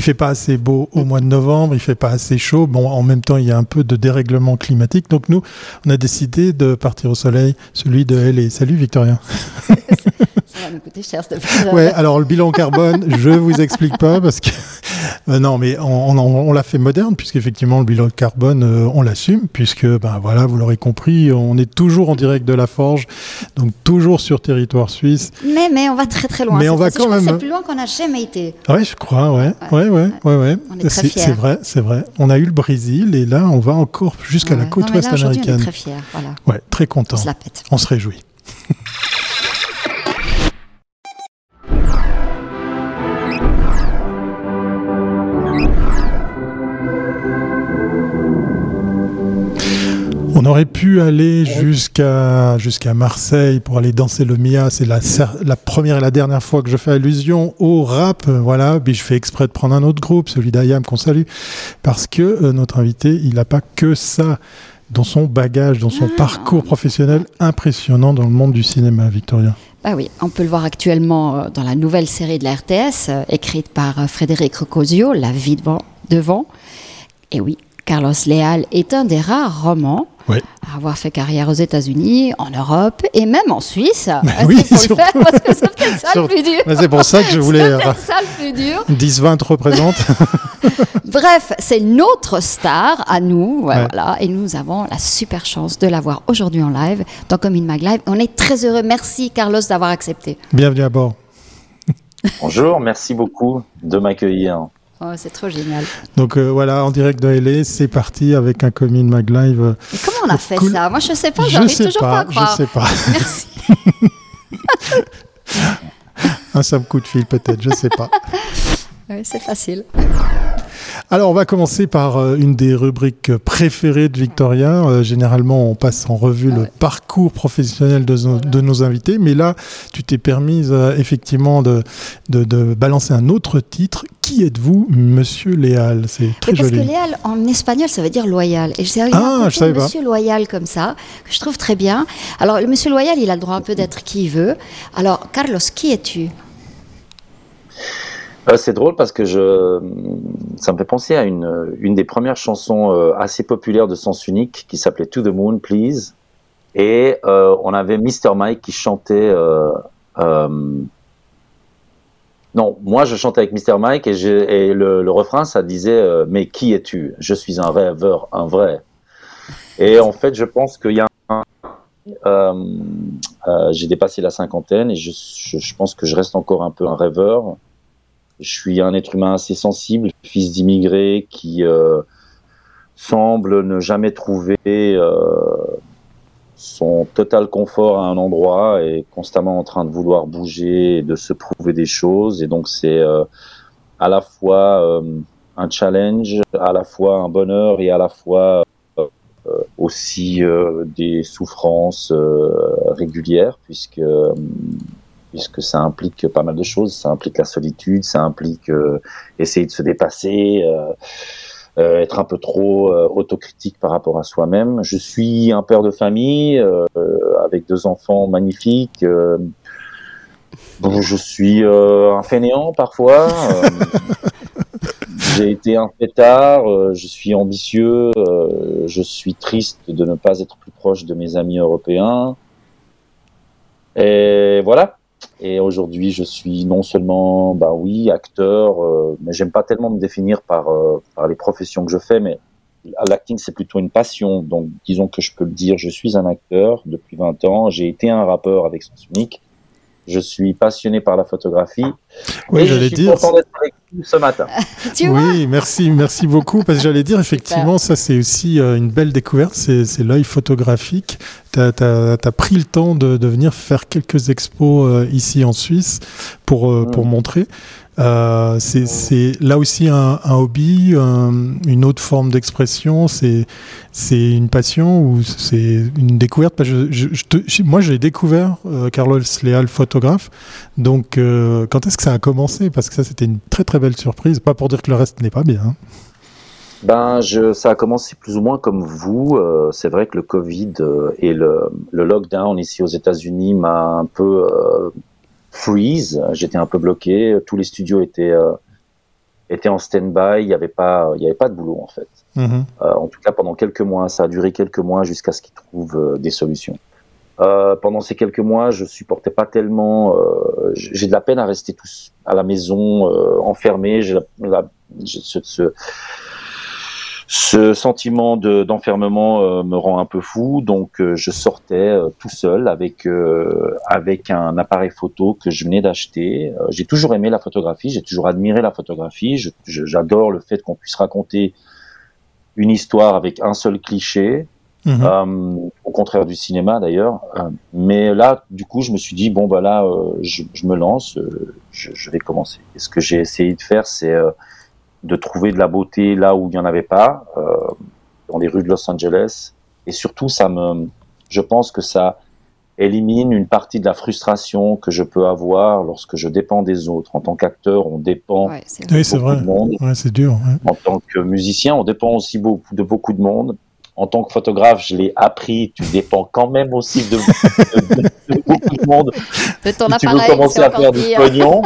il fait pas assez beau au mois de novembre, il fait pas assez chaud. Bon, en même temps, il y a un peu de dérèglement climatique. Donc nous, on a décidé de partir au soleil, celui de LA. Salut Victorien. Ça va nous coûter cher cette Ouais, alors le bilan carbone, je vous explique pas parce que euh, non, mais on, on, on l'a fait moderne puisqu'effectivement le bilan carbone, euh, on l'assume puisque ben voilà, vous l'aurez compris, on est toujours en direct de la forge, donc toujours sur territoire suisse. Mais mais on va très très loin. Mais on va quand même- C'est plus loin qu'on a jamais été. Ouais, je crois, ouais, ouais, ouais, ouais, ouais. On est très C'est fiers. c'est vrai, c'est vrai. On a eu le Brésil et là, on va encore jusqu'à la Ouais. côte Non, mais ouest aujourd'hui, On est américaine. très fiers. Voilà. Ouais, très content. On se la pète. On se réjouit. On aurait pu aller jusqu'à jusqu'à Marseille pour aller danser le Mia. C'est la, la première et la dernière fois que je fais allusion au rap. Voilà, puis je fais exprès de prendre un autre groupe, celui d'Ayam qu'on salue, parce que euh, notre invité, il n'a pas que ça dans son bagage, dans son Ah. parcours professionnel impressionnant dans le monde du cinéma, Victoria. Bah oui, on peut le voir actuellement euh, dans la nouvelle série de la RTS, euh, écrite par Frédéric Recosio, La vie devant. devant. Et oui, Carlos Leal est un des rares romans Oui. à avoir fait carrière aux États-Unis, en Europe et même en Suisse. Oui, faut le surtout. faire parce que c'est peut-être ça Sur- le plus dur. Mais C'est pour ça que je voulais euh, ça le plus dur. 10-20 représente. Bref, c'est notre star à nous, Ouais. voilà, et nous avons la super chance de l'avoir aujourd'hui en live dans Commune Mag Live. On est très heureux. Merci Carlos d'avoir accepté. Bienvenue à bord. Bonjour, merci beaucoup de m'accueillir. Oh, c'est trop génial. Donc euh, voilà, en direct de LA, c'est parti avec un Commune Mag Live. comment on a fait Cool. ça Moi, je sais pas, je j'arrive sais toujours pas, pas, à croire. je sais pas. Merci. Un simple coup de fil peut-être, je sais pas. Oui, c'est facile. Alors, on va commencer par euh, une des rubriques préférées de Victoria. Euh, généralement, on passe en revue Ah le parcours professionnel de, nos- de nos invités. Mais là, tu t'es permise euh, effectivement de, de, de balancer un autre titre. Qui êtes-vous, Monsieur Léal? C'est très parce joli. que léal en espagnol, ça veut dire loyal. Et c'est Ah, je savais pas. monsieur loyal comme ça, que je trouve très bien. Alors, le monsieur loyal, il a le droit un peu d'être qui il veut. Alors, Carlos, qui es-tu? Euh, c'est drôle parce que je, ça me fait penser à une, une des premières chansons euh, assez populaires de Sens Unique qui s'appelait To the Moon, Please. Et euh, on avait Mr. Mike qui chantait. non, moi je chantais avec Mr. Mike et, le, refrain ça disait Mais qui es-tu? Je suis un rêveur, un vrai. Et en fait, je pense qu'il y a un. J'ai dépassé la cinquantaine et je, je pense que je reste encore un peu un rêveur. Je suis un être humain assez sensible, fils d'immigrés qui euh, semble ne jamais trouver euh, son total confort à un endroit et constamment en train de vouloir bouger et de se prouver des choses. Et donc c'est euh, à la fois euh, un challenge, à la fois un bonheur et à la fois euh, aussi euh, des souffrances euh, régulières puisque puisque ça implique pas mal de choses. Ça implique la solitude, ça implique euh, essayer de se dépasser, euh, euh, être un peu trop euh, autocritique par rapport à soi-même. Je suis un père de famille euh, avec deux enfants magnifiques. euh, bon, je suis euh, un fainéant parfois. euh, J'ai été un fêtard, euh, je suis ambitieux, euh, je suis triste de ne pas être plus proche de mes amis européens. Et voilà. Et aujourd'hui, je suis non seulement, bah oui, acteur, euh, mais j'aime pas tellement me définir par, euh, par les professions que je fais, mais l'acting, c'est plutôt une passion. Donc, disons que je peux le dire, je suis un acteur depuis 20 ans, j'ai été un rappeur avec Sens Unique, je suis passionné par la photographie. Oui, j'allais dire. content d'être avec vous ce matin. Tu vois Oui, merci, merci beaucoup. Parce que j'allais dire, effectivement, ça c'est aussi euh, une belle découverte, c'est l'œil photographique. Tu as, pris le temps de, de venir faire quelques expos euh, ici en Suisse pour, euh, Mm. pour montrer. Euh, c'est là aussi un, hobby, un- une autre forme d'expression. C'est une passion ou c'est une découverte? Je, je- je moi, j'ai découvert euh, Carlos Leal, photographe. Donc, euh, quand est-ce que ça a commencé? Parce que ça, c'était une très très belle surprise. Pas pour dire que le reste n'est pas bien. hein. Ben, ça a commencé plus ou moins comme vous. C'est vrai que le Covid et le, lockdown ici aux États-Unis m'a un peu freeze. J'étais un peu bloqué. Tous les studios étaient euh, était en stand-by. Il n'y avait pas, il y avait pas de boulot en fait. Mhm. Euh, en tout cas, pendant quelques mois, ça a duré quelques mois jusqu'à ce qu'ils trouvent euh, des solutions. Euh, pendant ces quelques mois, je supportais pas tellement. euh, j'ai de la peine à rester tous à la maison, euh, enfermé. J'ai la- la- j'ai ce, ce, ce sentiment de- d'enfermement euh, me rend un peu fou, donc euh, je sortais euh, tout seul avec euh, avec un appareil photo que je venais d'acheter. Euh, j'ai toujours aimé la photographie, j'ai toujours admiré la photographie. J'adore le fait qu'on puisse raconter une histoire avec un seul cliché. Mhm. Euh, au contraire du cinéma d'ailleurs. Euh, mais là, du coup, je me suis dit bon bah là, euh, je, je me lance, euh, je, je vais commencer. Et ce que j'ai essayé de faire, c'est euh, de trouver de la beauté là où il n'y en avait pas, euh, dans les rues de Los Angeles. Et surtout, ça me, je pense que ça élimine une partie de la frustration que je peux avoir lorsque je dépends des autres. En tant qu'acteur, on dépend Ouais, Oui, de c'est beaucoup vrai. de monde. Ouais, c'est dur. ouais. En tant que musicien, on dépend aussi beaucoup de beaucoup de monde. En tant que photographe, je l'ai appris, tu dépends quand même aussi de, de- de- de beaucoup de monde De ton si tu veux commencer à faire du pognon.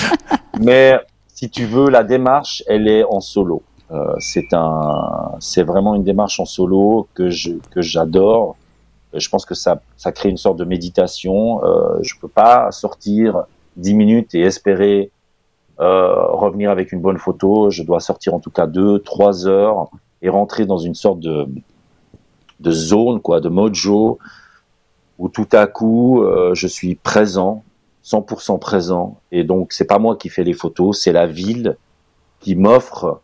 Mais si tu veux, la démarche, elle est en solo. Euh, c'est un, c'est vraiment une démarche en solo que je que j'adore. Euh, Je pense que ça ça crée une sorte de méditation. Euh, je peux pas sortir dix minutes et espérer euh, revenir avec une bonne photo. Je dois sortir en tout cas deux, trois heures et rentrer dans une sorte de de zone quoi, de mojo où tout à coup je suis présent 100% présent. Et donc, c'est pas moi qui fais les photos, c'est la ville qui m'offre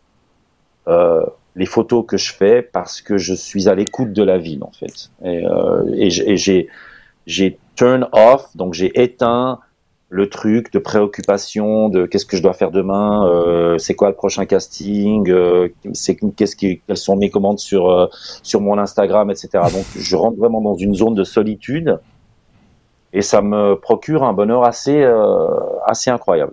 euh, les photos que je fais parce que je suis à l'écoute de la ville, en fait. Et, euh, et j'ai, j'ai turn off, donc j'ai éteint le truc de préoccupation de qu'est-ce que je dois faire demain, euh, c'est quoi le prochain casting, c'est qu'est-ce quelles sont mes commandes sur sur mon Instagram, etc. Donc je rentre vraiment dans une zone de solitude et ça me procure un bonheur assez euh, assez incroyable.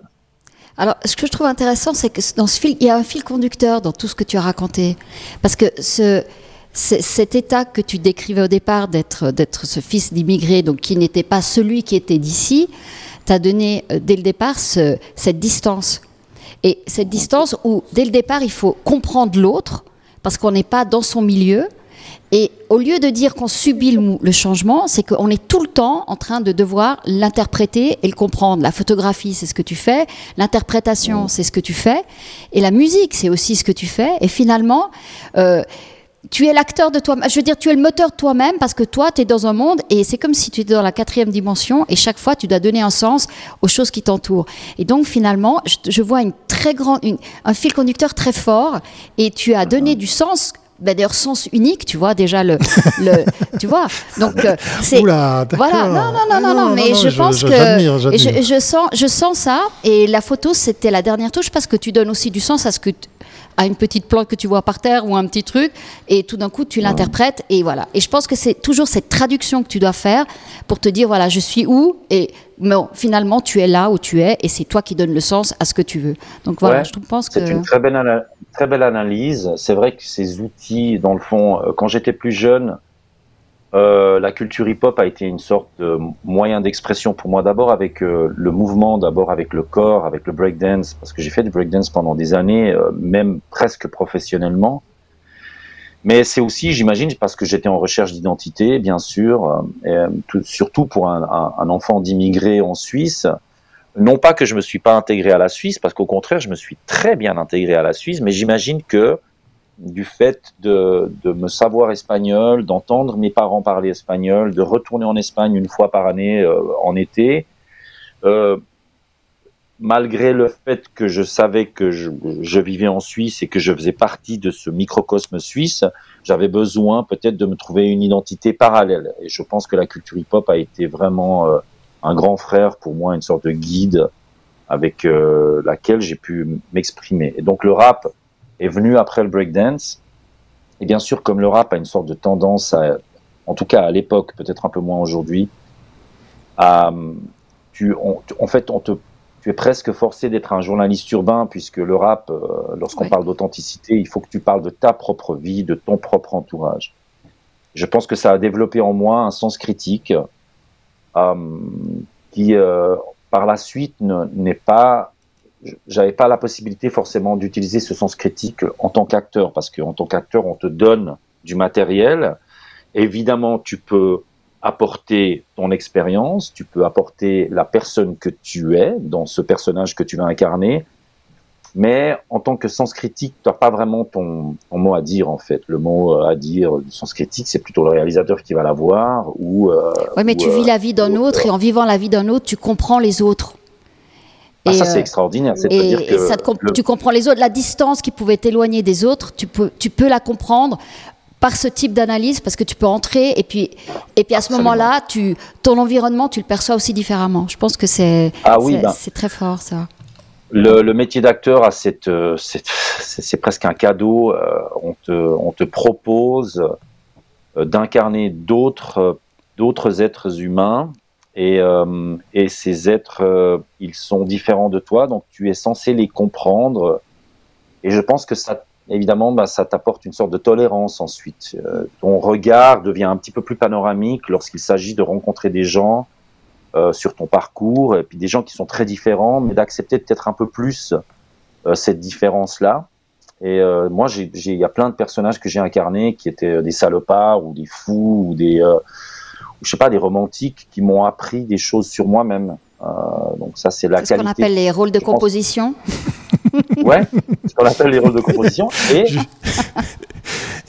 Alors, ce que je trouve intéressant, c'est que dans ce fil, il y a un fil conducteur dans tout ce que tu as raconté. Parce que ce, ce- cet état que tu décrivais au départ d'être, ce fils d'immigré, donc qui n'était pas celui qui était d'ici, t'a donné euh, dès le départ ce- cette distance. Et cette distance où, dès le départ, il faut comprendre l'autre, parce qu'on n'est pas dans son milieu. Et au lieu de dire qu'on subit le, changement, c'est qu'on est tout le temps en train de devoir l'interpréter et le comprendre. La photographie, c'est ce que tu fais. L'interprétation, c'est ce que tu fais. Et la musique, c'est aussi ce que tu fais. Et finalement, euh, tu es l'acteur de toi. Je veux dire, tu es le moteur de toi-même parce que toi, tu es dans un monde et c'est comme si tu étais dans la quatrième dimension et chaque fois, tu dois donner un sens aux choses qui t'entourent. Et donc, finalement, je, je vois une très grande, une- un fil conducteur très fort et tu as donné du sens. Ben, D'ailleurs, sens unique, tu vois déjà le, le tu vois. Donc euh, c'est voilà, non, non, non, Ah non, non, mais je, pense que j'admire, et je, je sens, je sens ça. Et la photo, c'était la dernière touche parce que tu donnes aussi du sens à ce que à une petite plante que tu vois par terre ou un petit truc, et tout d'un coup tu l'interprètes et voilà. Et je pense que c'est toujours cette traduction que tu dois faire pour te dire voilà, je suis où et bon, finalement tu es là où tu es et c'est toi qui donnes le sens à ce que tu veux. Donc voilà, Ouais, je pense que C'est une très belle, très belle analyse. C'est vrai que ces outils, dans le fond, euh, quand j'étais plus jeune, euh, la culture hip-hop a été une sorte de moyen d'expression pour moi. D'abord avec euh, le mouvement, d'abord avec le corps, avec le breakdance, parce que j'ai fait du breakdance pendant des années, euh, même presque professionnellement. Mais c'est aussi, j'imagine, parce que j'étais en recherche d'identité, bien sûr, et, tout- surtout pour un enfant d'immigré en Suisse. Non pas que je me suis pas intégré à la Suisse, parce qu'au contraire, je me suis très bien intégré à la Suisse, mais j'imagine que du fait de, de me savoir espagnol, d'entendre mes parents parler espagnol, de retourner en Espagne une fois par année euh, en été, euh, malgré le fait que je savais que je, je vivais en Suisse et que je faisais partie de ce microcosme suisse, j'avais besoin peut-être de me trouver une identité parallèle. Et je pense que la culture hip-hop a été vraiment euh, un grand frère pour moi, une sorte de guide avec euh, laquelle j'ai pu m'exprimer. Et donc le rap est venu après le breakdance. Et bien sûr, comme le rap a une sorte de tendance à, en tout cas à l'époque, peut-être un peu moins aujourd'hui, à, tu, on- en fait, on te, tu es presque forcé d'être un journaliste urbain puisque le rap, euh, lorsqu'on Ouais. parle d'authenticité, il faut que tu parles de ta propre vie, de ton propre entourage. Je pense que ça a développé en moi un sens critique euh, qui, euh, par la suite, ne- n'est pas j'avais pas la possibilité forcément d'utiliser ce sens critique en tant qu'acteur, parce qu'en tant qu'acteur, on te donne du matériel. Évidemment, tu peux apporter ton expérience, tu peux apporter la personne que tu es dans ce personnage que tu vas incarner, mais en tant que sens critique, tu n'as pas vraiment ton, mot à dire en fait. Le mot à dire du sens critique, c'est plutôt le réalisateur qui va l'avoir. Ou, euh, oui, mais tu vis la vie d'un autre et en vivant la vie d'un autre, tu comprends les autres. Ah, ça, c'est euh, extraordinaire. Et, et ça tu comprends les autres. La distance qui pouvait t'éloigner des autres, tu peux, tu peux la comprendre par ce type d'analyse parce que tu peux entrer et puis, et puis à ce moment-là, tu, ton environnement, tu le perçois aussi différemment. Je pense que c'est ah oui, ben. très fort ça. Le, le métier d'acteur, cette, euh, c'est presque un cadeau. Euh, on, te, on te propose d'incarner d'autres d'autres êtres humains et, euh, et ces êtres, euh, ils sont différents de toi, donc tu es censé les comprendre. Et je pense que ça, évidemment, bah, ça t'apporte une sorte de tolérance ensuite. Euh, ton regard devient un petit peu plus panoramique lorsqu'il s'agit de rencontrer des gens euh, sur ton parcours, et puis des gens qui sont très différents, mais d'accepter peut-être un peu plus euh, cette différence-là. Et moi, il y a plein de personnages que j'ai incarnés qui étaient des salopards ou des fous ou des je sais pas, des romantiques qui m'ont appris des choses sur moi-même. Euh, donc ça, c'est la qualité. ce qu'on appelle les rôles de composition. ouais, ce qu'on appelle les rôles de composition. Et,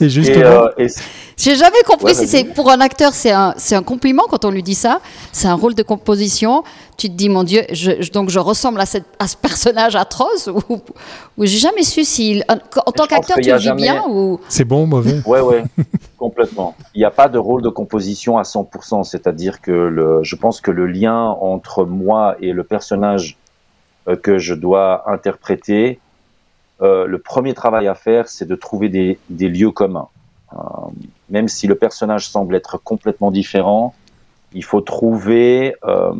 et justement. Et, euh, j'ai jamais compris si c'est pour un acteur, c'est un, c'est un compliment quand on lui dit ça. C'est un rôle de composition. Tu te dis, mon Dieu, je, donc je ressemble à, cette, à ce personnage atroce ou, ou j'ai jamais su s'il. En tant qu'acteur, tu le dis bien ou? C'est bon ou mauvais? Ouais, ouais, complètement. Il n'y a pas de rôle de composition à 100%. C'est-à-dire que le, je pense que le lien entre moi et le personnage euh, que je dois interpréter, euh, le premier travail à faire, c'est de trouver des, des lieux communs. Euh, même si le personnage semble être complètement différent, il faut trouver, euh,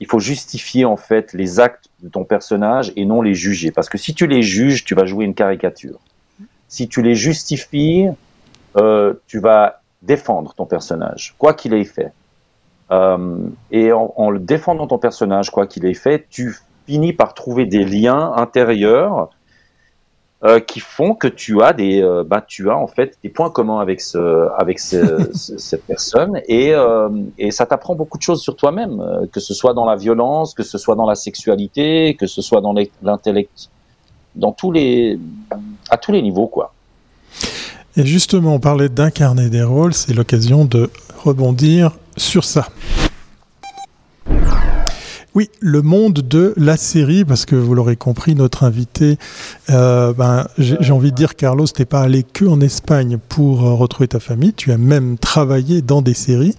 il faut justifier en fait les actes de ton personnage et non les juger. Parce que si tu les juges, tu vas jouer une caricature. Si tu les justifies, euh, tu vas défendre ton personnage, quoi qu'il ait fait. Euh, et en, en, le défendant ton personnage, quoi qu'il ait fait, tu finis par trouver des liens intérieurs euh, qui font que tu as des, euh, bah, tu as en fait des points communs avec ce, avec ce, cette personne et, euh, et ça t'apprend beaucoup de choses sur toi-même, euh, que ce soit dans la violence, que ce soit dans la sexualité, que ce soit dans l'intellect, dans tous les, à tous les niveaux quoi. Et justement, on parlait d'incarner des rôles, c'est l'occasion de rebondir sur ça. Oui, le monde de la série, parce que vous l'aurez compris, notre invité, euh, ben, j'ai envie de dire, Carlos, t'es pas allé que en Espagne pour euh, retrouver ta famille, tu as même travaillé dans des séries.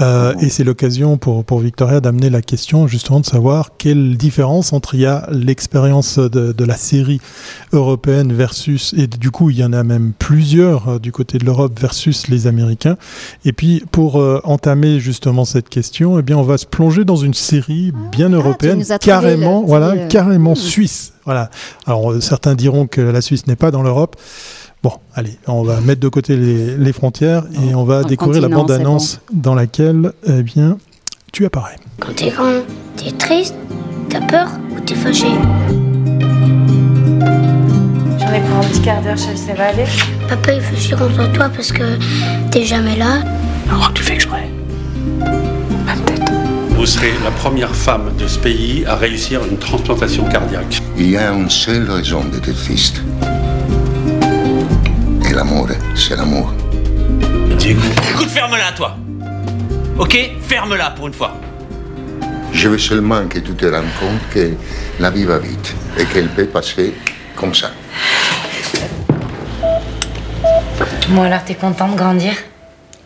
Euh, et c'est l'occasion pour, pour Victoria d'amener la question justement de savoir quelle différence entre il y a l'expérience de, de, la série européenne versus, et du coup il y en a même plusieurs euh, du côté de l'Europe versus les Américains. Et puis pour euh, entamer justement cette question, eh bien on va se plonger dans une série bien ah, européenne, carrément, voilà, euh, carrément hmm. suisse. Voilà. Alors certains diront que la Suisse n'est pas dans l'Europe. Bon, allez, on va mettre de côté les, frontières et on va découvrir la bande-annonce dans laquelle, eh bien, tu apparais. Quand t'es grand, t'es triste, t'as peur ou t'es fâché? J'en ai pour un petit quart d'heure, ça va aller Papa, il fait chier contre toi parce que t'es jamais là. Alors, tu fais exprès. Peut-être. Vous serez la première femme de ce pays à réussir une transplantation cardiaque. Il y a une seule raison d'être triste l'amour, c'est l'amour. Diego. Écoute, ferme-la, toi. Ok Ferme-la pour une fois. Je veux seulement que tu te rendes compte que la vie va vite et qu'elle peut passer comme ça. Moi alors, t'es content de grandir?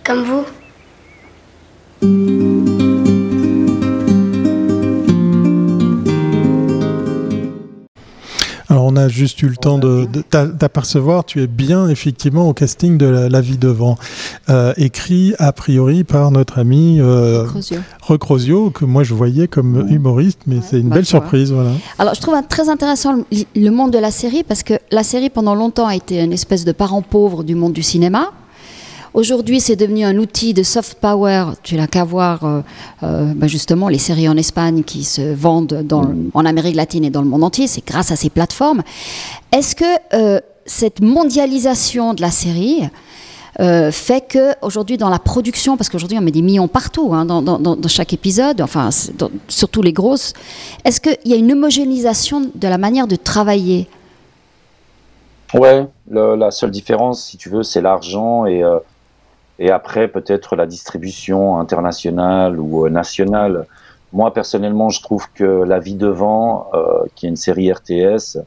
Comme vous a juste eu le temps de, d'apercevoir, tu es bien effectivement au casting de La, vie devant, euh, écrit a priori par notre ami euh, Recrosio, que moi je voyais comme humoriste, mais c'est une bah, belle surprise. Voilà. Alors je trouve très intéressant le, monde de la série, parce que la série pendant longtemps a été une espèce de parent pauvre du monde du cinéma. Aujourd'hui c'est devenu un outil de soft power. Tu n'as qu'à voir euh, euh, bah, justement les séries en Espagne qui se vendent dans, en Amérique latine et dans le monde entier. C'est grâce à ces plateformes. Est-ce que euh, cette mondialisation de la série euh, fait que aujourd'hui dans la production, parce qu'aujourd'hui on met des millions partout hein, dans, dans- dans chaque épisode, enfin dans- surtout les grosses, est-ce qu'il y a une homogénéisation de la manière de travailler? Ouais, le- la seule différence, si tu veux, c'est l'argent et, euh, et après peut-être la distribution internationale ou euh, nationale. Moi, personnellement, je trouve que La Vie devant, euh, qui est une série RTS,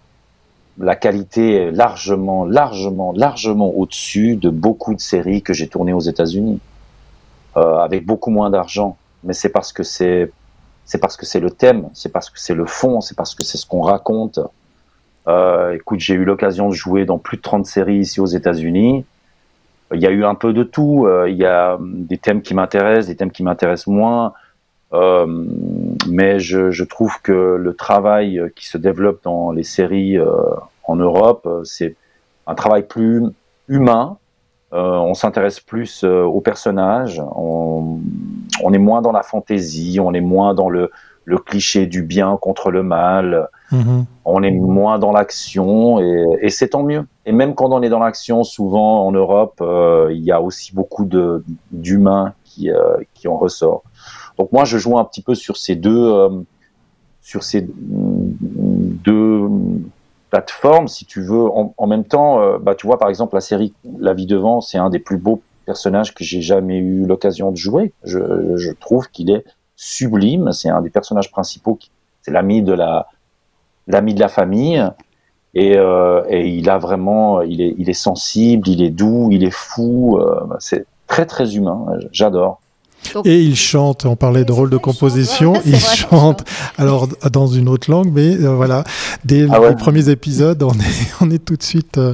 la qualité est largement, largement, largement au-dessus de beaucoup de séries que j'ai tournées aux États-Unis, euh, avec beaucoup moins d'argent. Mais c'est parce que c'est, c'est parce que c'est le thème, c'est parce que c'est le fond, c'est parce que c'est ce qu'on raconte. Euh, écoute, j'ai eu l'occasion de jouer dans plus de 30 séries ici aux États-Unis. Il y a eu un peu de tout. Euh, il y a hum, des thèmes qui m'intéressent, des thèmes qui m'intéressent moins. Euh, mais je, trouve que le travail euh, qui se développe dans les séries euh, en Europe, c'est un travail plus humain. On s'intéresse plus aux personnages. On, est moins dans la fantaisie. On est moins dans le cliché du bien contre le mal Mhm. on est moins dans l'action et, c'est tant mieux. Et même quand on est dans l'action, souvent en Europe, euh, il y a aussi beaucoup d'humains qui euh, qui en ressort. Donc moi, je joue un petit peu sur ces deux euh, sur ces deux plateformes, si tu veux. En, même temps, bah tu vois par exemple la série La Vie devant, c'est un des plus beaux personnages que j'ai jamais eu l'occasion de jouer. Je, je trouve qu'il est sublime. C'est un des personnages principaux. C'est l'ami de la l'ami de la famille. Et, euh, et il a vraiment, il est, il est sensible, il est doux, il est fou. euh, c'est très très humain. J'adore. Et il chante, on parlait de rôle de composition, il chante, alors dans une autre langue, mais euh, voilà, dès Ah ouais. les premiers épisodes, on est, on est tout de suite euh,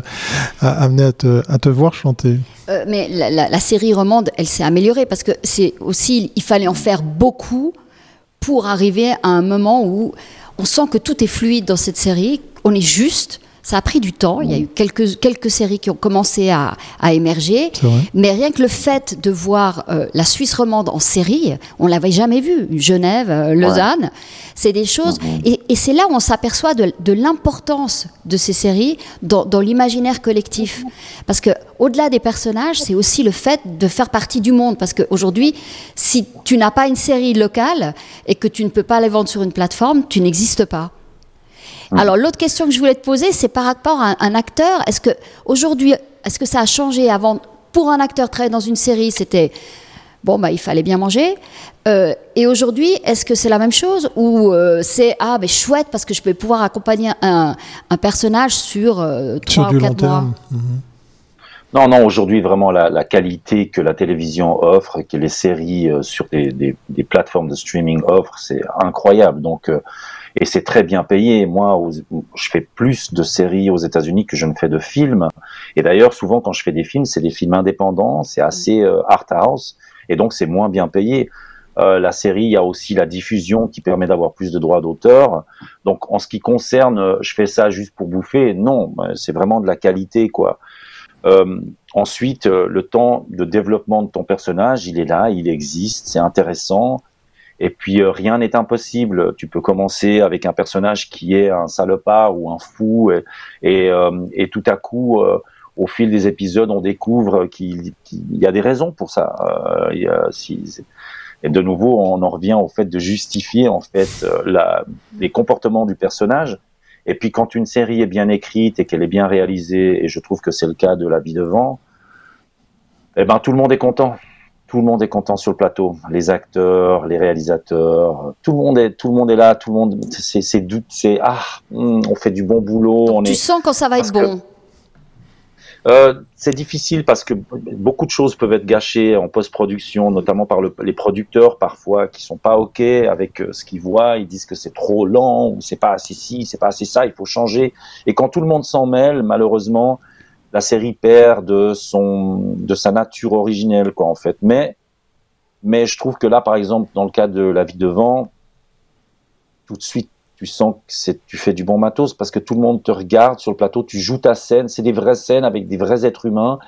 amené à te, à te voir chanter. Euh, mais la, la- la série romande, elle s'est améliorée parce que c'est aussi, il fallait en faire beaucoup pour arriver à un moment où on sent que tout est fluide dans cette série, on est juste. Ça a pris du temps. Il y a eu quelques, quelques séries qui ont commencé à, à émerger. Mais rien que le fait de voir euh, la Suisse romande en série, on l'avait jamais vu. Genève, euh, Lausanne, c'est des choses. Et, et c'est là où on s'aperçoit de, de l'importance de ces séries dans, dans l'imaginaire collectif. Parce que au-delà des personnages, c'est aussi le fait de faire partie du monde. Parce qu'aujourd'hui, si tu n'as pas une série locale et que tu ne peux pas les vendre sur une plateforme, tu n'existes pas. Alors l'autre question que je voulais te poser, c'est par rapport à un, un acteur. Est-ce que aujourd'hui, est-ce que ça a changé? Avant Pour un acteur travailler dans une série, c'était bon, bah il fallait bien manger. Euh, et aujourd'hui, est-ce que c'est la même chose? Ou euh, c'est ah ben chouette parce que je peux pouvoir accompagner un, un personnage sur euh, Sur trois du ou long quatre mois? Terme. Mhm. Non, non, aujourd'hui, vraiment, la, la qualité que la télévision offre, que les séries euh, sur des, des, des plateformes de streaming offrent, c'est incroyable. Donc, euh, et c'est très bien payé. Moi, aux- je fais plus de séries aux États-Unis que je ne fais de films. Et d'ailleurs, souvent, quand je fais des films, c'est des films indépendants, c'est assez euh, art house, et donc c'est moins bien payé. Euh, la série, il y a aussi la diffusion qui permet d'avoir plus de droits d'auteur. Donc, en ce qui concerne, euh, je fais ça juste pour bouffer. Non, euh, c'est vraiment de la qualité, quoi. Euh, ensuite, le temps de développement de ton personnage, il est là, il existe, c'est intéressant. Et puis euh, rien n'est impossible. Tu peux commencer avec un personnage qui est un salopard ou un fou, et, et, euh, et tout à coup, euh, au fil des épisodes, on découvre qu'il qu'il y a des raisons pour ça. Euh, y a- si- et de nouveau, on en revient au fait de justifier en fait la, les comportements du personnage. Et puis quand une série est bien écrite et qu'elle est bien réalisée, et je trouve que c'est le cas de La Vie devant, eh ben tout le monde est content. Tout le monde est content sur le plateau. Les acteurs, les réalisateurs, tout le monde est, tout le monde est là. Tout le monde, c'est, c'est, doute, c'est ah, hum, on fait du bon boulot. on Tu est, sens quand ça va parce être que- bon. euh, c'est difficile parce que beaucoup de choses peuvent être gâchées en post-production, notamment par le- les producteurs parfois qui sont pas ok avec euh, ce qu'ils voient. Ils disent que c'est trop lent ou c'est pas assez ci, c'est pas assez ça. Il faut changer. Et quand tout le monde s'en mêle, malheureusement, la série perd de son de sa nature originelle quoi en fait. Mais mais je trouve que là, par exemple, dans le cas de La Vie devant, tout de suite tu sens que c'est, tu fais du bon matos parce que tout le monde te regarde sur le plateau, tu joues ta scène, c'est des vraies scènes avec des vrais êtres humains.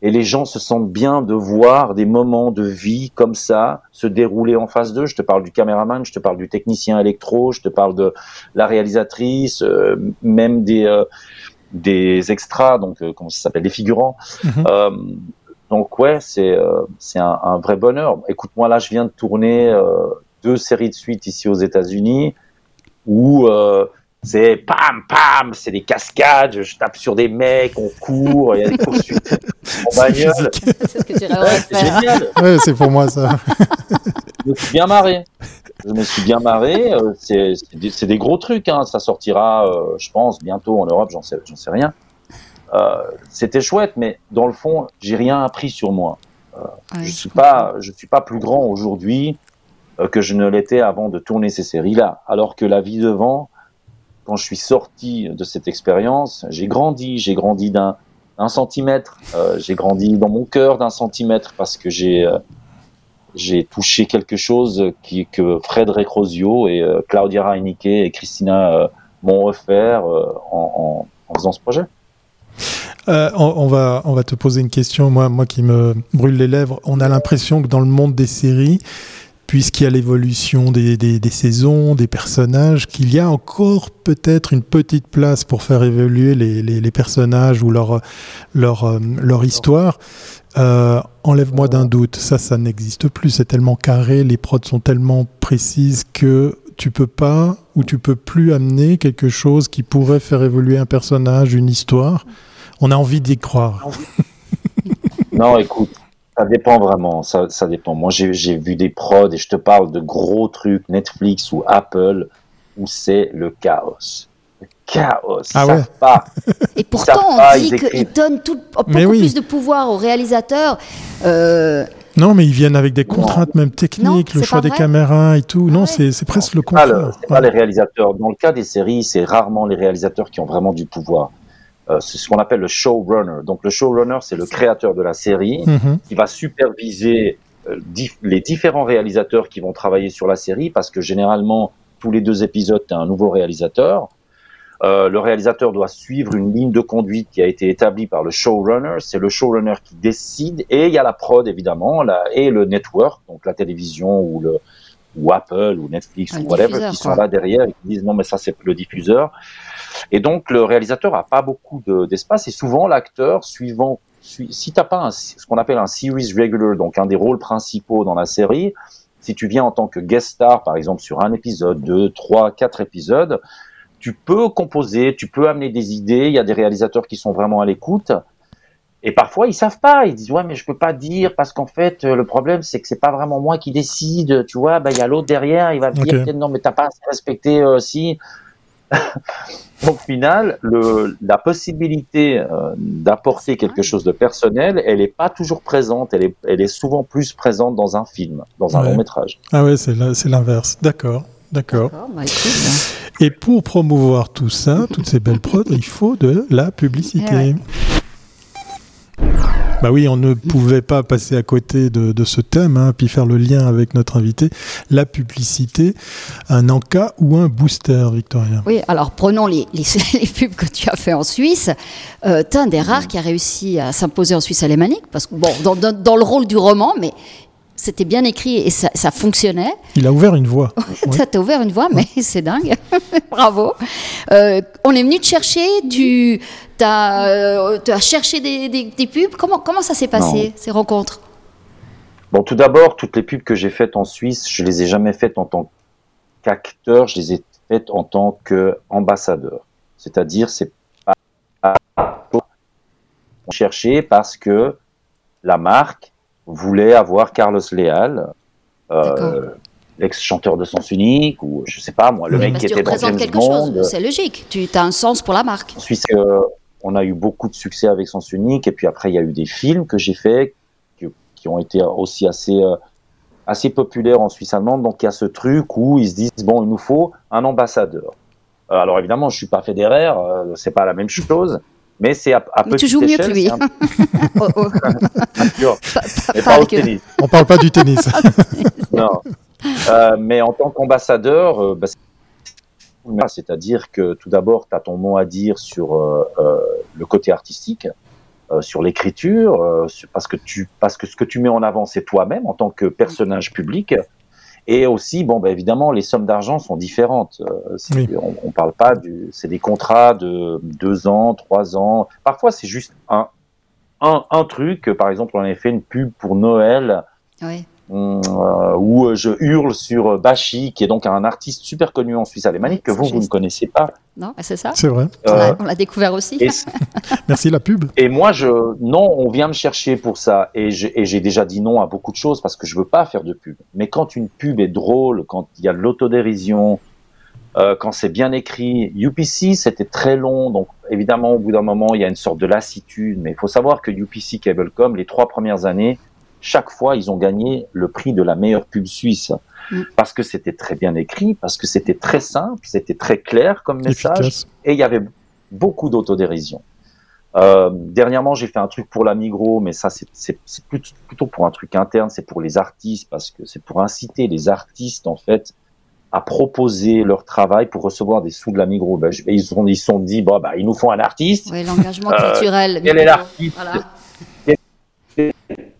et les gens se sentent bien de voir des moments de vie comme ça se dérouler en face d'eux. Je te parle du caméraman, je te parle du technicien électro, je te parle de la réalisatrice, euh, même des euh, des extras, donc euh, comment ça s'appelle, des figurants. Mhm. Euh, donc ouais, c'est euh, c'est un, un vrai bonheur. Écoute-moi, là, je viens de tourner euh, deux séries de suite ici aux États-Unis où euh, c'est pam pam, c'est des cascades, je tape sur des mecs, on court, il y a des poursuites en C'est bagnole. C'est ce que tu Ouais, c'est génial. Ouais, c'est pour moi ça. Je me suis bien marré. Je me suis bien marré. euh, c'est des, gros trucs. Hein. Ça sortira, euh, je pense, bientôt en Europe. J'en sais, j'en sais rien. Euh, C'était chouette, mais dans le fond, j'ai rien appris sur moi. Ouais, je suis pas, je suis pas plus grand aujourd'hui euh, que je ne l'étais avant de tourner ces séries-là. Alors que la vie devant, quand je suis sorti de cette expérience, j'ai grandi, j'ai grandi d'un d'un centimètre, euh, j'ai grandi dans mon cœur d'un centimètre parce que j'ai euh, j'ai touché quelque chose qui que Frédéric Rosio et euh, Claudia Reinecke et Christina euh, m'ont offert euh, en, faisant ce projet. On, on va, on va te poser une question, moi, moi qui me brûle les lèvres. On a l'impression que dans le monde des séries, puisqu'il y a l'évolution des, des, des saisons, des personnages, qu'il y a encore peut-être une petite place pour faire évoluer les, les, les personnages ou leur, leur, euh, leur histoire. Euh, Enlève-moi d'un doute, ça, ça n'existe plus. C'est tellement carré, les prods sont tellement précises que tu peux pas ou tu peux plus amener quelque chose qui pourrait faire évoluer un personnage, une histoire. On a envie d'y croire. Non, écoute, ça dépend vraiment. Ça, ça dépend. Moi, j'ai vu des prods et je te parle de gros trucs Netflix ou Apple où c'est le chaos. Le chaos. Ah ça ouais. part. Et pourtant, on pas, dit ils qu'ils donnent tout, beaucoup oui. plus de pouvoir aux réalisateurs. Euh, Non, mais ils viennent avec des contraintes même techniques, Non, le choix des caméras et tout. non, ouais. c'est presque le pas, le- contraire. c'est pas les réalisateurs. Dans le cas des séries, c'est rarement les réalisateurs qui ont vraiment du pouvoir. Euh, c'est ce qu'on appelle le showrunner. Donc le showrunner, c'est le créateur de la série Mhm. qui va superviser euh, dif- les différents réalisateurs qui vont travailler sur la série parce que généralement, tous les deux épisodes, tu as un nouveau réalisateur. Euh, le réalisateur doit suivre une ligne de conduite qui a été établie par le showrunner. C'est le showrunner qui décide. Et il y a la prod, évidemment, la, et le network, donc la télévision ou, le, ou Apple ou Netflix Un ou whatever, qui sont quoi. là derrière et qui disent non, mais ça, c'est le diffuseur. Et donc, le réalisateur a pas beaucoup de- d'espace. et souvent, l'acteur, suivant, sui- si t'as pas un- ce qu'on appelle un series regular, donc un des rôles principaux dans la série, si tu viens en tant que guest star, par exemple, sur un épisode, deux, trois, quatre épisodes, tu peux composer, tu peux amener des idées. Il y a des réalisateurs qui sont vraiment à l'écoute. Et parfois, ils savent pas. Ils disent, ouais, mais je peux pas dire parce qu'en fait, euh, le problème, c'est que c'est pas vraiment moi qui décide. Tu vois, bah, il y a l'autre derrière, il va me dire, non, mais t'as pas assez respecté euh, si. Au final, le, la possibilité euh, d'apporter quelque chose de personnel, elle est pas toujours présente. Elle est, elle est souvent plus présente dans un film, dans un Ouais. long métrage. Ah ouais, c'est l'inverse. D'accord, d'accord. bah, écoute, Et pour promouvoir tout ça, toutes ces belles prods, il faut de la publicité. Eh ouais. Bah oui, on ne pouvait pas passer à côté de, de ce thème, hein, puis faire le lien avec notre invité. La publicité, un encas ou un booster, Victoria? Oui, alors prenons les, les, les pubs que tu as fait en Suisse. Euh, T'es un des rares qui a réussi à s'imposer en Suisse alémanique, parce que bon, dans, dans, dans le rôle du roman, mais c'était bien écrit et ça, ça fonctionnait. Il a ouvert une voie. T'as t'as ouvert une voie, mais c'est dingue. Bravo. Euh, on est venu te chercher, tu as, euh, cherché des, des, des pubs? Comment, comment ça s'est passé, ces rencontres? Bon, tout d'abord, toutes les pubs que j'ai faites en Suisse, je les ai jamais faites en tant qu'acteur, je les ai faites en tant qu'ambassadeur. C'est-à-dire, c'est pas cherché parce que la marque voulait avoir Carlos Leal, euh, l'ex-chanteur de Sens Unique, ou je sais pas moi, le Oui, mec qui était dans James quelque Bond. chose, c'est logique. Tu as un sens pour la marque. En Suisse, euh, on a eu beaucoup de succès avec Sens Unique, et puis après, il y a eu des films que j'ai faits qui, qui ont été aussi assez, euh, assez populaires en Suisse allemande. Donc, il y a ce truc où ils se disent bon, il nous faut un ambassadeur. Euh, alors, évidemment, je suis pas fédéraire, euh, c'est pas la même chose, mais c'est à, à Mais tu joues mieux que lui. un- Oh, oh. Pas- pas pas au tennis. On parle pas du tennis. Non. Euh, mais en tant qu'ambassadeur, euh, bah, c'est- c'est-à-dire que tout d'abord, tu as ton mot à dire sur euh, euh, le côté artistique. euh, sur l'écriture, euh, parce que tu, parce que ce que tu mets en avant, c'est toi-même en tant que personnage public. Et aussi, bon, bah, évidemment, les sommes d'argent sont différentes. Euh, Oui. On, on parle pas du, c'est des contrats de deux ans, trois ans. Parfois, c'est juste un, un, un truc. Par exemple, on avait fait une pub pour Noël Oui. Hum, euh, où euh, je hurle sur euh, Bachi, qui est donc un artiste super connu en Suisse alémanique que vous, vous ne connaissez pas. Non, mais c'est ça. C'est vrai. On Euh, l'a- on l'a découvert aussi. et, Merci la pub. et moi, je, non, on vient me chercher pour ça. Et j'ai et j'ai déjà dit non à beaucoup de choses parce que je veux pas faire de pub. Mais quand une pub est drôle, quand il y a de l'autodérision, euh, quand c'est bien écrit, UPC, c'était très long. Donc, évidemment, au bout d'un moment, il y a une sorte de lassitude. Mais il faut savoir que UPC Cablecom, les trois premières années, chaque fois, ils ont gagné le prix de la meilleure pub suisse. Mm. Parce que c'était très bien écrit, parce que c'était très simple, c'était très clair comme message Efficace. et il y avait beaucoup d'autodérision. Euh, dernièrement, j'ai fait un truc pour la Migros, mais ça, c'est- plutôt, plutôt pour un truc interne, c'est pour les artistes, parce que c'est pour inciter les artistes, en fait, à proposer leur travail pour recevoir des sous de la Migros. Ben, je- ils se sont, ils se sont dit, bon, bah, ils nous font un artiste, Oui, l'engagement Euh, culturel. quel est l'artiste Voilà.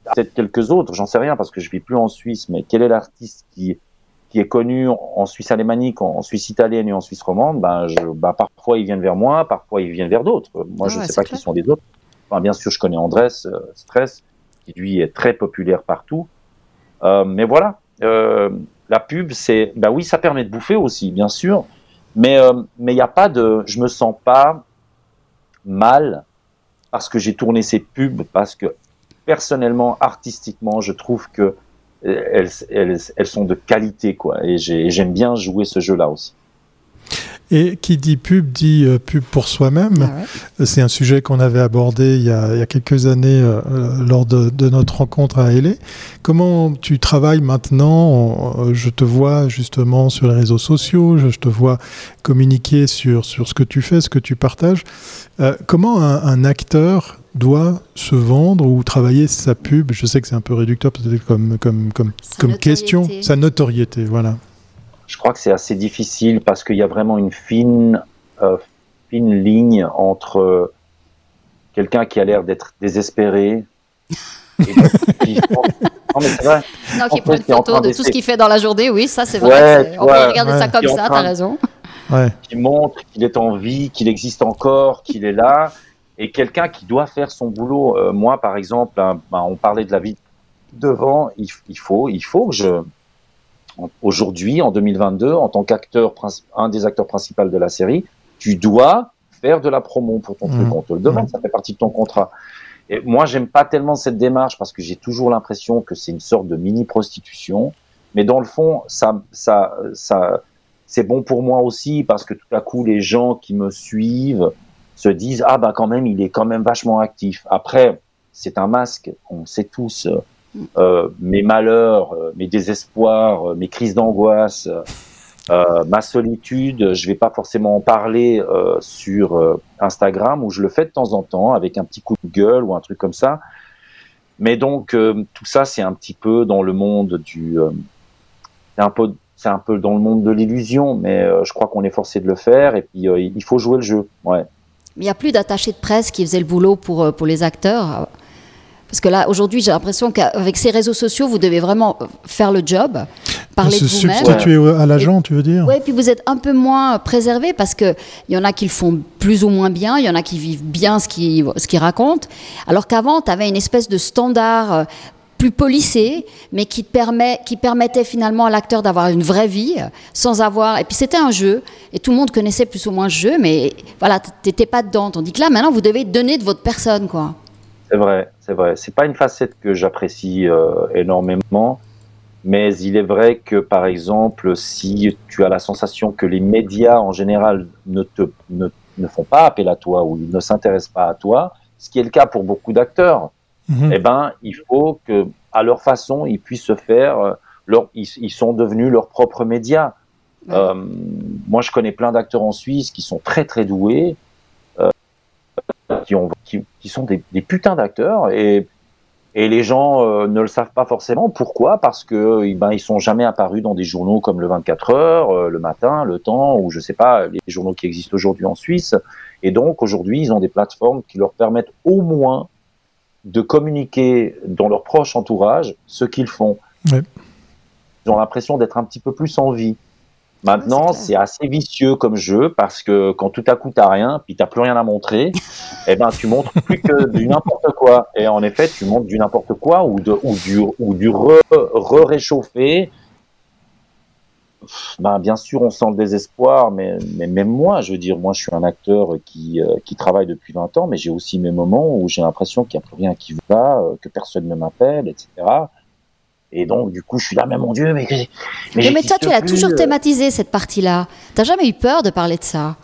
Peut-être quelques autres, j'en sais rien, parce que je vis plus en Suisse, mais quel est l'artiste qui, qui est connu en Suisse alémanique, en Suisse italienne et en Suisse romande, ben, je, ben, parfois ils viennent vers moi, parfois ils viennent vers d'autres. Moi, Ah je ne ouais, sais pas clair. qui sont les autres. Enfin, bien sûr, je connais Andrés euh, Stress, qui lui est très populaire partout. Euh, mais voilà, euh, la pub, c'est, ben oui, ça permet de bouffer aussi, bien sûr, mais euh, mais il n'y a pas de, je me sens pas mal parce que j'ai tourné ces pubs, parce que personnellement, artistiquement, je trouve que euh, elles, elles, elles sont de qualité, quoi. Et j'ai- j'aime bien jouer ce jeu-là aussi. Et qui dit pub dit euh, pub pour soi-même. Ah ouais. C'est un sujet qu'on avait abordé il y a, il y a quelques années euh, lors de, de notre rencontre à LA. Comment tu travailles maintenant Je te vois justement sur les réseaux sociaux, je, je te vois communiquer sur, sur ce que tu fais, ce que tu partages. Euh, comment un, un acteur doit se vendre ou travailler sa pub Je sais que c'est un peu réducteur peut-être comme, comme, comme, Sa comme question. Sa notoriété, voilà. Je crois que c'est assez difficile parce qu'il y a vraiment une fine, euh, fine ligne entre euh, quelqu'un qui a l'air d'être désespéré et qui- non, mais c'est vrai. Non, qui prend fait, une photo de tout ce qu'il fait dans la journée, oui, ça c'est vrai. Ouais, on vois, peut regarder ça comme ça, t'as raison. Ouais. qui montre qu'il est en vie, qu'il existe encore, qu'il est là, et quelqu'un qui doit faire son boulot. Euh, moi, par exemple, hein, ben, on parlait de la vie devant, il, il faut, il faut que je, aujourd'hui, en 2022, en tant qu'acteur, un des acteurs principaux de la série, tu dois faire de la promo pour ton Mhm. truc. On te le demande, ça fait partie de ton contrat. Et moi, j'aime pas tellement cette démarche parce que j'ai toujours l'impression que c'est une sorte de mini prostitution. Mais dans le fond, ça, ça, ça, c'est bon pour moi aussi parce que tout à coup, les gens qui me suivent se disent ah bah quand même, il est quand même vachement actif. Après, c'est un masque, on sait tous. euh, euh, mes malheurs, euh, mes désespoirs, euh, mes crises d'angoisse, euh, ma solitude, je vais pas forcément en parler euh, sur Instagram où je le fais de temps en temps avec un petit coup de gueule ou un truc comme ça. Mais donc euh, tout ça, c'est un petit peu dans le monde du, euh, c'est un peu, c'est un peu dans le monde de l'illusion, mais euh, je crois qu'on est forcé de le faire et puis euh, il faut jouer le jeu. Ouais. Mais il n'y a plus d'attachés de presse qui faisaient le boulot pour, euh, pour les acteurs. Parce que là, aujourd'hui, j'ai l'impression qu'avec ces réseaux sociaux, vous devez vraiment faire le job, parler se de vous-même. substituer à l'agent, tu veux dire Oui, puis vous êtes un peu moins préservé parce qu'il y en a qui le font plus ou moins bien, il y en a qui vivent bien ce qu'ils ce racontent, alors qu'avant, tu avais une espèce de standard euh, plus polissé, mais qui, permet, qui permettait finalement à l'acteur d'avoir une vraie vie, euh, sans avoir... Et puis c'était un jeu, et tout le monde connaissait plus ou moins ce jeu, mais voilà, t'étais pas dedans. Tandis que là, maintenant, vous devez donner de votre personne, quoi. C'est vrai, c'est vrai. C'est pas une facette que j'apprécie euh, énormément, mais il est vrai que par exemple, si tu as la sensation que les médias en général ne te ne, ne font pas appel à toi ou ne s'intéressent pas à toi, ce qui est le cas pour beaucoup d'acteurs, Mhm. eh ben il faut que à leur façon ils puissent se faire euh, leur, ils, ils sont devenus leurs propres médias. Euh, moi, je connais plein d'acteurs en Suisse qui sont très très doués, euh, qui, ont, qui, qui sont des, des putains d'acteurs et, et les gens euh, ne le savent pas forcément. Pourquoi Parce que eh ben, ils sont jamais apparus dans des journaux comme le 24 heures, euh, le matin, le temps, ou je sais pas, les journaux qui existent aujourd'hui en Suisse. Et donc aujourd'hui, ils ont des plateformes qui leur permettent au moins de communiquer dans leur proche entourage ce qu'ils font. Ouais. Ils ont l'impression d'être un petit peu plus en vie. Maintenant, c'est assez vicieux comme jeu parce que quand tout à coup t'as rien, puis t'as plus rien à montrer, eh ben tu montres plus que du n'importe quoi. Et en effet, tu montres du n'importe quoi ou, de, ou du, ou du re, re réchauffé. Ben, bien sûr, on sent le désespoir, mais, mais même moi, je veux dire, moi, je suis un acteur qui, euh, qui travaille depuis 20 ans, mais j'ai aussi mes moments où j'ai l'impression qu'il n'y a plus rien qui va, euh, que personne ne m'appelle, etc. Et donc, du coup, je suis là, mais mon Dieu, mais. Mais, Mais, mais toi, tu as plus, toujours euh. thématisé cette partie-là. T'as jamais eu peur de parler de ça?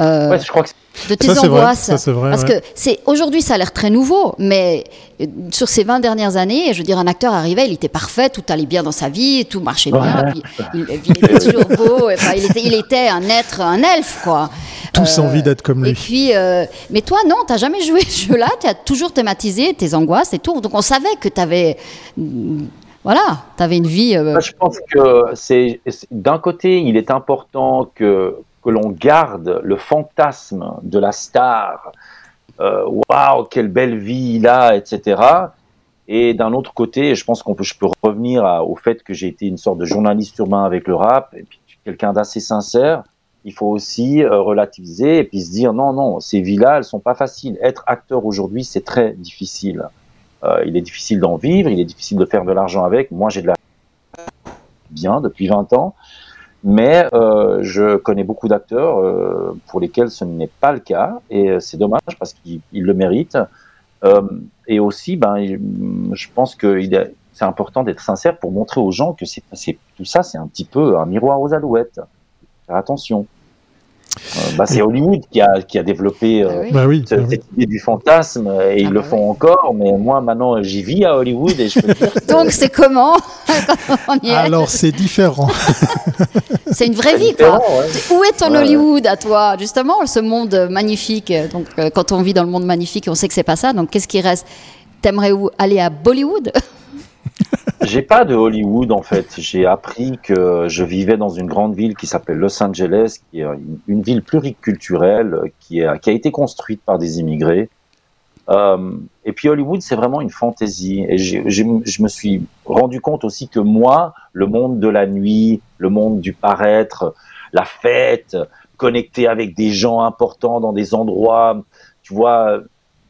Euh, Ouais, je crois que de tes Ça, c'est vrai. angoisses. Ça, c'est vrai, Parce ouais. que c'est aujourd'hui, ça a l'air très nouveau, mais euh, sur ces 20 dernières années, je veux dire, un acteur arrivait, il était parfait, tout allait bien dans sa vie, tout marchait bien, puis il, il était toujours beau, enfin, il, était, il était un être, un elfe, quoi. Tous Euh, envie d'être comme Et lui. puis, euh, mais toi, non, t'as jamais joué ce jeu-là, tu as toujours thématisé tes angoisses et tout. Donc on savait que tu avais. Voilà, tu avais une vie. euh, Moi, je pense que c'est- d'un côté, il est important que que l'on garde le fantasme de la star. Euh, Waouh, quelle belle vie il a, etc. Et d'un autre côté, je pense qu'on peut, je peux revenir au fait que j'ai été une sorte de journaliste urbain avec le rap, et puis quelqu'un d'assez sincère. Il faut aussi euh, relativiser et puis se dire non, non, ces vies-là, elles sont pas faciles. Être acteur aujourd'hui, c'est très difficile. Euh, il est difficile d'en vivre, il est difficile de faire de l'argent avec. Moi, j'ai de la bien depuis 20 ans, mais euh, je connais beaucoup d'acteurs euh, pour lesquels ce n'est pas le cas, et euh, c'est dommage parce qu'ils ils le méritent. Et aussi, ben, je pense que c'est important d'être sincère pour montrer aux gens que c'est- tout ça, c'est un petit peu un miroir aux alouettes. Faire attention. Euh, bah, c'est Hollywood qui a, qui a développé euh, Ah. Bah oui, bah oui. cette idée du fantasme, et ils Ah le bah font encore, mais moi maintenant j'y vis à Hollywood et je peux dire que Donc c'est comment quand on y est Alors, c'est différent. C'est une vraie vie, quoi. ouais. Où est ton Ouais, Hollywood à toi, justement, ce monde magnifique Donc, euh, quand on vit dans le monde magnifique, on sait que c'est pas ça. Donc, qu'est-ce qui reste? T'aimerais où? Aller à Bollywood? J'ai pas de Hollywood en fait. J'ai appris que je vivais dans une grande ville qui s'appelle Los Angeles, qui est une, ville pluriculturelle euh, qui, qui a été construite par des immigrés. Euh, et puis Hollywood, c'est vraiment une fantaisie. Et je me suis rendu compte aussi que moi, le monde de la nuit, le monde du paraître, la fête, connecter avec des gens importants dans des endroits, tu vois,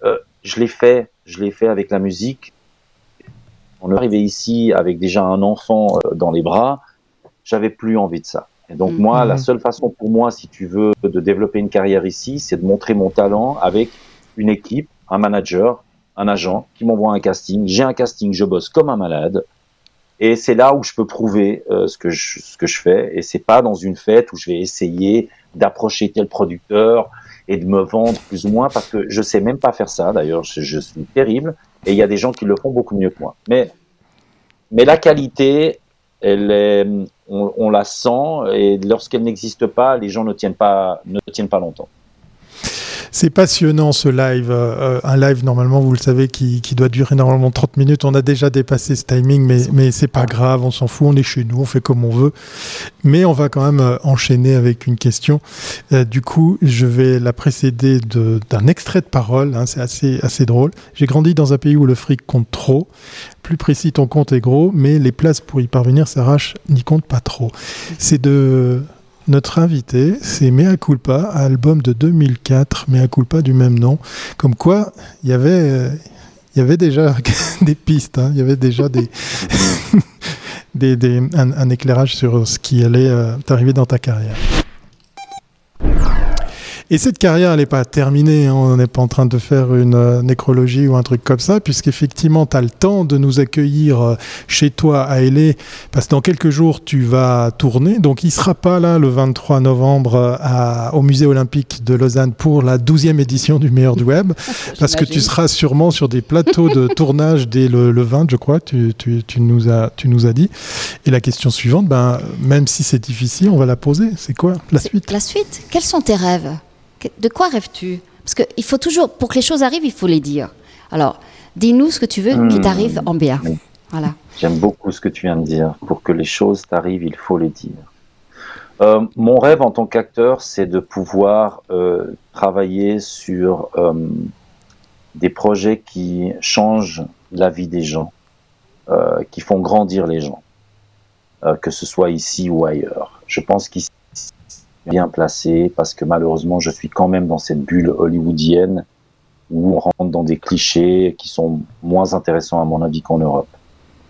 euh, je l'ai fait. Je l'ai fait avec la musique. On est arrivé ici avec déjà un enfant euh, dans les bras. J'avais plus envie de ça. Et donc Mhm. moi, la Mhm. seule façon pour moi, si tu veux, de développer une carrière ici, c'est de montrer mon talent avec une équipe, un manager, un agent qui m'envoie un casting. J'ai un casting, je bosse comme un malade. Et c'est là où je peux prouver euh, ce que je ce que je fais. Et c'est pas dans une fête où je vais essayer d'approcher tel producteur et de me vendre plus ou moins parce que je sais même pas faire ça. D'ailleurs, je, suis terrible. Et il y a des gens qui le font beaucoup mieux que moi. Mais mais la qualité, elle est, on, on la sent et lorsqu'elle n'existe pas, les gens ne tiennent pas ne tiennent pas longtemps. C'est passionnant ce live. Euh, un live, normalement, vous le savez, qui, qui doit durer normalement 30 minutes. On a déjà dépassé ce timing, mais, mais c'est pas grave, on s'en fout, on est chez nous, on fait comme on veut. Mais on va quand même euh, enchaîner avec une question. Euh, du coup, je vais la précéder de- d'un extrait de parole. hein, c'est assez, assez drôle. J'ai grandi dans un pays où le fric compte trop. Plus précis, ton compte est gros, mais les places pour y parvenir s'arrachent, n'y comptent pas trop. C'est de notre invité, c'est Mea Culpa, album de 2004, Mea Culpa du même nom. Comme quoi, il y avait, euh, déjà des pistes, hein, il y avait déjà des, des, un éclairage sur ce qui allait euh, t'arriver dans ta carrière. Et cette carrière, elle n'est pas terminée. hein. On n'est pas en train de faire une euh, nécrologie ou un truc comme ça, puisqu'effectivement, tu as le temps de nous accueillir euh, chez toi à LA, parce que dans quelques jours, tu vas tourner. Donc, il sera pas là le 23 novembre euh, à- au Musée olympique de Lausanne pour la 12e édition du meilleur du web, parce que tu seras sûrement sur des plateaux de tournage dès le, le 20, je crois, tu, tu- tu nous as, tu nous as dit. Et la question suivante, ben, même si c'est difficile, on va la poser. C'est quoi la suite? La suite, quels sont tes rêves? De quoi rêves-tu? Parce qu'il faut toujours, pour que les choses arrivent, il faut les dire. Alors, dis-nous ce que tu veux qui Hmm. t'arrive en bien. Oui. Voilà. J'aime beaucoup ce que tu viens de dire. Pour que les choses t'arrivent, il faut les dire. Euh, mon rêve en tant qu'acteur, c'est de pouvoir euh, travailler sur euh, des projets qui changent la vie des gens, qui font grandir les gens, que ce soit ici ou ailleurs. Je pense qu'ici, bien placé parce que malheureusement, je suis quand même dans cette bulle hollywoodienne où on rentre dans des clichés qui sont moins intéressants à mon avis qu'en Europe.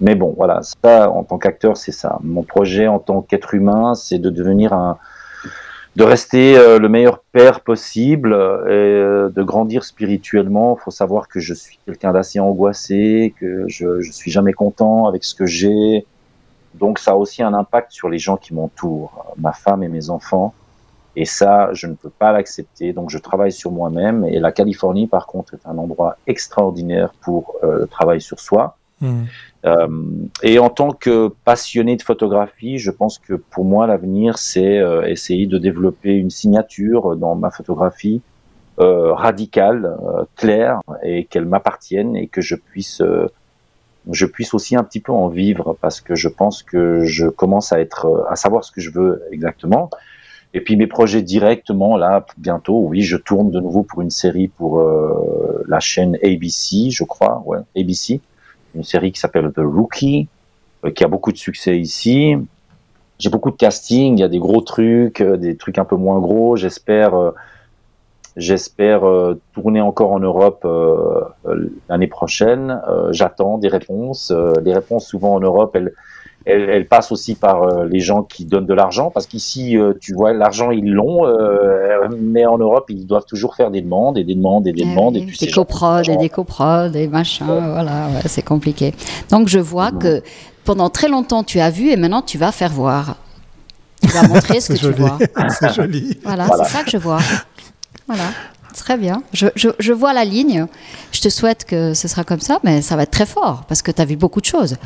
Mais bon, voilà, ça, en tant qu'acteur, c'est ça. Mon projet en tant qu'être humain, c'est de devenir un, de rester euh, le meilleur père possible et euh, de grandir spirituellement. Il faut savoir que je suis quelqu'un d'assez angoissé, que je, je suis jamais content avec ce que j'ai. Donc ça a aussi un impact sur les gens qui m'entourent, ma femme et mes enfants. Et ça, je ne peux pas l'accepter. Donc je travaille sur moi-même. Et la Californie, par contre, est un endroit extraordinaire pour euh, le travail sur soi. Mmh. Euh, et en tant que passionné de photographie, je pense que pour moi l'avenir c'est euh, essayer de développer une signature dans ma photographie radicale, claire et qu'elle m'appartienne et que je puisse je puisse aussi un petit peu en vivre parce que je pense que je commence à être à savoir ce que je veux exactement. Et puis mes projets directement là bientôt, oui, je tourne de nouveau pour une série pour euh, la chaîne ABC, je crois, ouais, ABC une série qui s'appelle The Rookie, euh, qui a beaucoup de succès ici. J'ai beaucoup de casting, il y a des gros trucs, euh, des trucs un peu moins gros. J'espère, j'espère tourner encore en Europe l'année prochaine. J'attends des réponses. Les réponses souvent en Europe, elles, elles passent aussi par euh, les gens qui donnent de l'argent, parce qu'ici, euh, tu vois, l'argent ils l'ont, euh, mais en Europe, ils doivent toujours faire des demandes et des demandes et des Eh demandes. oui, et puis des coprods et des coprods et machin, voilà, ouais, c'est compliqué. Donc je vois que pendant très longtemps tu as vu et maintenant tu vas faire voir. Tu vas montrer ce que tu vois. C'est joli. Voilà, Voilà. c'est ça que je vois. Voilà, très bien. Je, je, je vois la ligne. Je te souhaite que ce sera comme ça, mais ça va être très fort parce que tu as vu beaucoup de choses.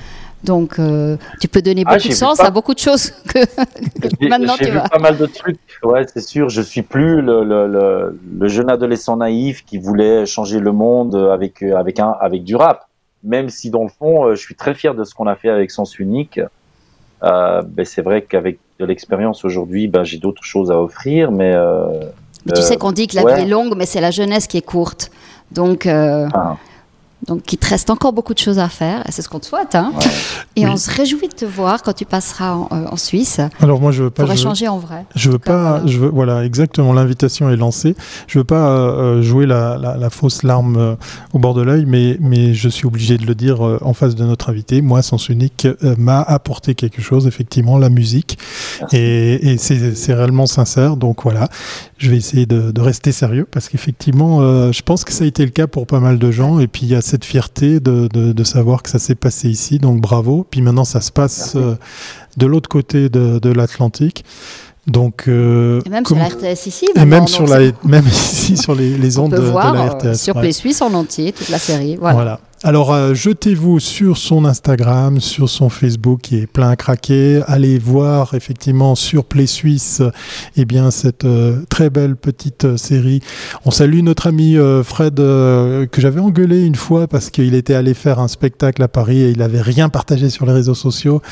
Donc euh, tu peux donner Ah, beaucoup de sens pas- à beaucoup de choses que, que maintenant tu vu vas. pas mal de trucs. Ouais, c'est sûr. Je suis plus le, le, le, le jeune adolescent naïf qui voulait changer le monde avec euh, avec un avec du rap. Même si dans le fond, euh, je suis très fier de ce qu'on a fait avec Sens Unique. Euh, ben, c'est vrai qu'avec de l'expérience aujourd'hui, ben, j'ai d'autres choses à offrir, mais euh, Mais tu sais qu'on dit que la ouais. vie est longue, mais c'est la jeunesse qui est courte. Donc, euh, Ah. Donc il te reste encore beaucoup de choses à faire. Et c'est ce qu'on te souhaite. Hein. Et Oui. on se réjouit de te voir quand tu passeras en, euh, en Suisse Alors moi je veux pas pour je- échanger en vrai. Je veux cas, pas, voilà. je veux, voilà, exactement. L'invitation est lancée. Je veux pas euh, euh, jouer la, la, la fausse larme euh, au bord de l'œil, mais, mais je suis obligé de le dire euh, en face de notre invité. Moi, Sens Unique euh, m'a apporté quelque chose, effectivement, la musique, Merci. et, et c'est c'est réellement sincère. Donc voilà, je vais essayer de, de rester sérieux parce qu'effectivement, euh, je pense que ça a été le cas pour pas mal de gens. Et puis il y a cette fierté de, de, de savoir que ça s'est passé ici. Donc bravo. Puis maintenant, ça se passe euh, de l'autre côté de, de l'Atlantique. Donc, euh, Et même sur la RTS ici. et même donc sur c'est- la, même ici sur les, les on ondes peut de, de voir la euh, RTS. sur ouais. Play Suisse en entier toute la série. Voilà. Voilà. Alors, euh, jetez-vous sur son Instagram, sur son Facebook qui est plein à craquer. Allez voir effectivement sur Play Suisse, eh bien cette euh, très belle petite euh, série. On salue notre ami Fred que j'avais engueulé une fois parce qu'il était allé faire un spectacle à Paris et il avait rien partagé sur les réseaux sociaux.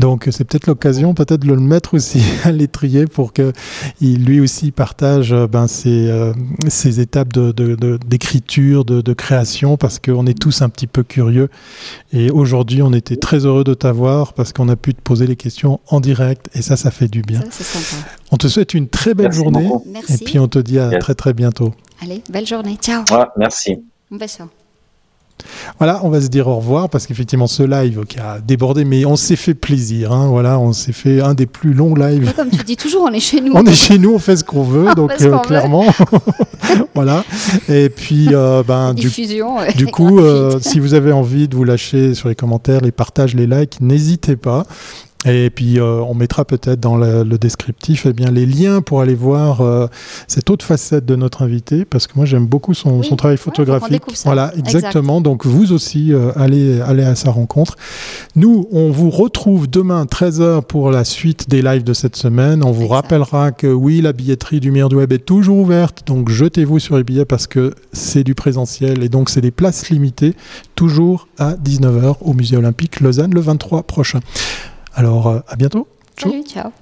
Donc c'est peut-être l'occasion, peut-être de le mettre aussi à l'étrier pour que il lui aussi partage ben, ses, ses étapes d'écriture, de, de, création, parce qu'on est tous un petit peu curieux. Et aujourd'hui, on était très heureux de t'avoir parce qu'on a pu te poser les questions en direct et ça, ça fait du bien. Ça, c'est sympa. On te souhaite une très belle Merci journée beaucoup. Merci. et puis on te dit à Yes. très très bientôt. Allez, belle journée. Ciao. Ouais, merci. Fait ça. Voilà, on va se dire au revoir parce qu'effectivement ce live qui a débordé, mais on s'est fait plaisir. hein, voilà, on s'est fait un des plus longs lives Mais comme tu dis toujours, on est chez nous. On est chez nous, on fait ce qu'on veut, On donc euh, clairement, voilà. Et puis, euh, ben, du, Diffusion. ouais, du coup, euh, si vous avez envie de vous lâcher sur les commentaires, les partages, les likes, n'hésitez pas. Et puis, euh, on mettra peut-être dans le, le descriptif eh bien, les liens pour aller voir euh, cette autre facette de notre invité, parce que moi, j'aime beaucoup son, Oui, son travail photographique. Voilà, Exact. exactement. Donc, vous aussi, euh, allez, allez à sa rencontre. Nous, on vous retrouve demain 13h pour la suite des lives de cette semaine. On vous Exact. rappellera que oui, la billetterie du du web est toujours ouverte. Donc jetez-vous sur les billets parce que c'est du présentiel et donc c'est des places limitées, toujours à 19h au Musée Olympique Lausanne le 23 prochain. Alors euh, à bientôt. Ciao. Salut, ciao.